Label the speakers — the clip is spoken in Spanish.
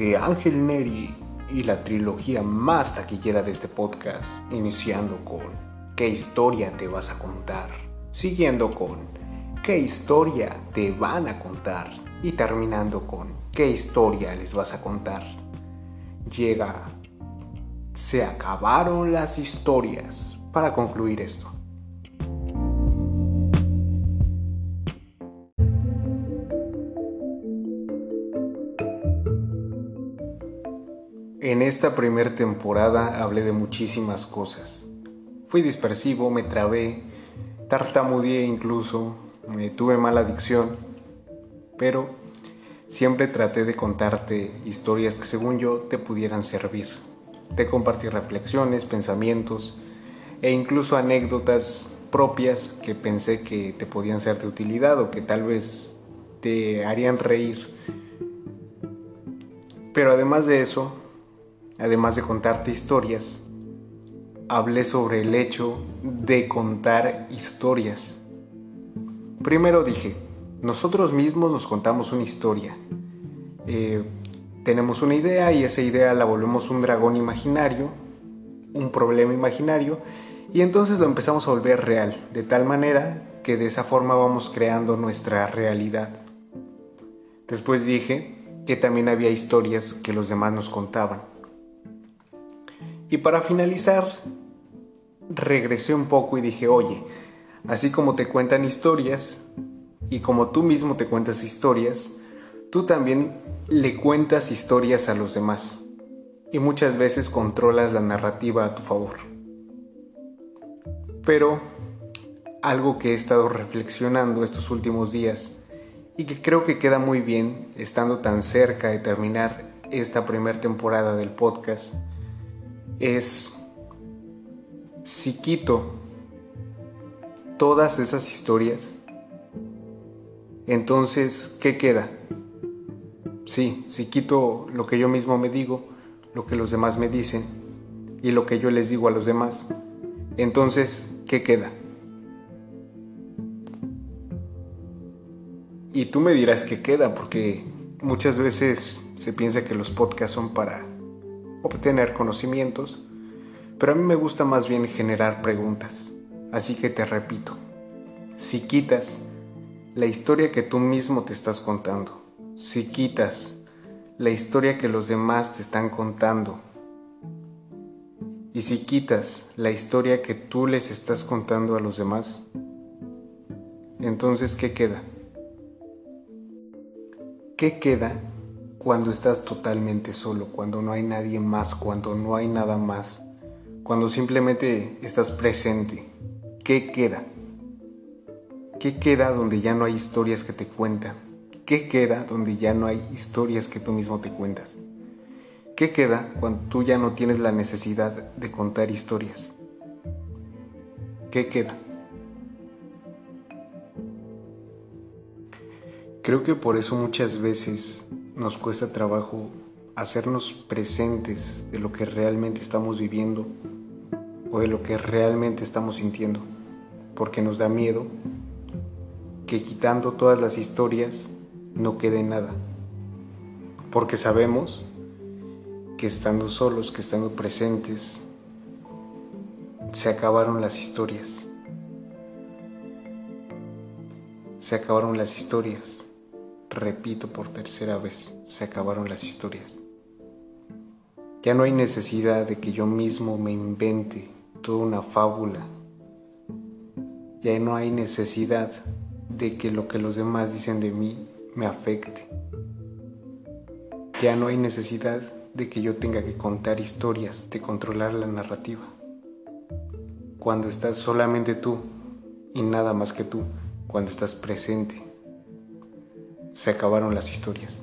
Speaker 1: de Ángel Neri y la trilogía más taquillera de este podcast, iniciando con ¿Qué historia te vas a contar? Siguiendo con ¿Qué historia te van a contar? Y terminando con ¿Qué historia les vas a contar? Llega Se acabaron las historias para concluir esto. En esta primera temporada hablé de muchísimas cosas. Fui dispersivo, me trabé, tartamudeé incluso, me tuve mala adicción, pero siempre traté de contarte historias que según yo te pudieran servir. Te compartí reflexiones, pensamientos e incluso anécdotas propias que pensé que te podían ser de utilidad o que tal vez te harían reír. Pero además de eso, además de contarte historias, hablé sobre el hecho de contar historias. Primero dije, nosotros mismos nos contamos una historia. Eh, tenemos una idea y esa idea la volvemos un dragón imaginario, un problema imaginario, y entonces lo empezamos a volver real, de tal manera que de esa forma vamos creando nuestra realidad. Después dije que también había historias que los demás nos contaban. Y para finalizar, regresé un poco y dije, oye, así como te cuentan historias y como tú mismo te cuentas historias, tú también le cuentas historias a los demás y muchas veces controlas la narrativa a tu favor. Pero algo que he estado reflexionando estos últimos días y que creo que queda muy bien estando tan cerca de terminar esta primera temporada del podcast es si quito todas esas historias, entonces, ¿qué queda? Sí, si quito lo que yo mismo me digo, lo que los demás me dicen y lo que yo les digo a los demás, entonces, ¿qué queda? Y tú me dirás qué queda, porque muchas veces se piensa que los podcasts son para obtener conocimientos, pero a mí me gusta más bien generar preguntas. Así que te repito, si quitas la historia que tú mismo te estás contando, si quitas la historia que los demás te están contando, y si quitas la historia que tú les estás contando a los demás, entonces ¿qué queda? ¿Qué queda cuando estás totalmente solo, cuando no hay nadie más, cuando no hay nada más, cuando simplemente estás presente, ¿qué queda? ¿Qué queda donde ya no hay historias que te cuentan? ¿Qué queda donde ya no hay historias que tú mismo te cuentas? ¿Qué queda cuando tú ya no tienes la necesidad de contar historias? ¿Qué queda? Creo que por eso muchas veces nos cuesta trabajo hacernos presentes de lo que realmente estamos viviendo o de lo que realmente estamos sintiendo, porque nos da miedo que quitando todas las historias no quede nada, porque sabemos que estando solos, que estando presentes, se acabaron las historias, se acabaron las historias repito por tercera vez, se acabaron las historias. Ya no hay necesidad de que yo mismo me invente toda una fábula. Ya no hay necesidad de que lo que los demás dicen de mí me afecte. Ya no hay necesidad de que yo tenga que contar historias, de controlar la narrativa. Cuando estás solamente tú y nada más que tú, cuando estás presente se acabaron las historias.